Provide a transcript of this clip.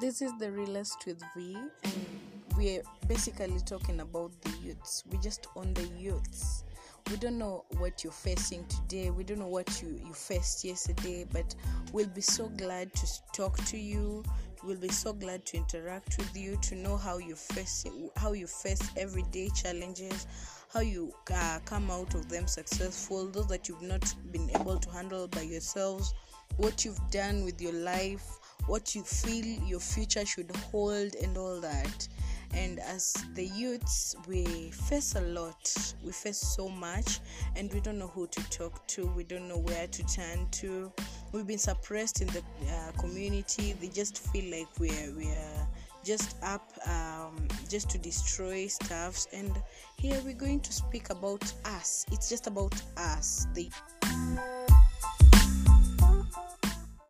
This is the realest with V, and we're basically talking about the youths. We just own the youths. We don't know what you're facing today. We don't know what you, you faced yesterday, but we'll be so glad to talk to you. We'll be so glad to interact with you, to know how you face how you face everyday challenges, how you uh, come out of them successful. Those that you've not been able to handle by yourselves, what you've done with your life, what you feel your future should hold, and all that. And as the youths we face a lot. We face so much and we don't know who to talk to. We don't know where to turn to. We've been suppressed in the uh, community. They just feel like we're we're just up um, just to destroy stuffs and here we're going to speak about us. It's just about us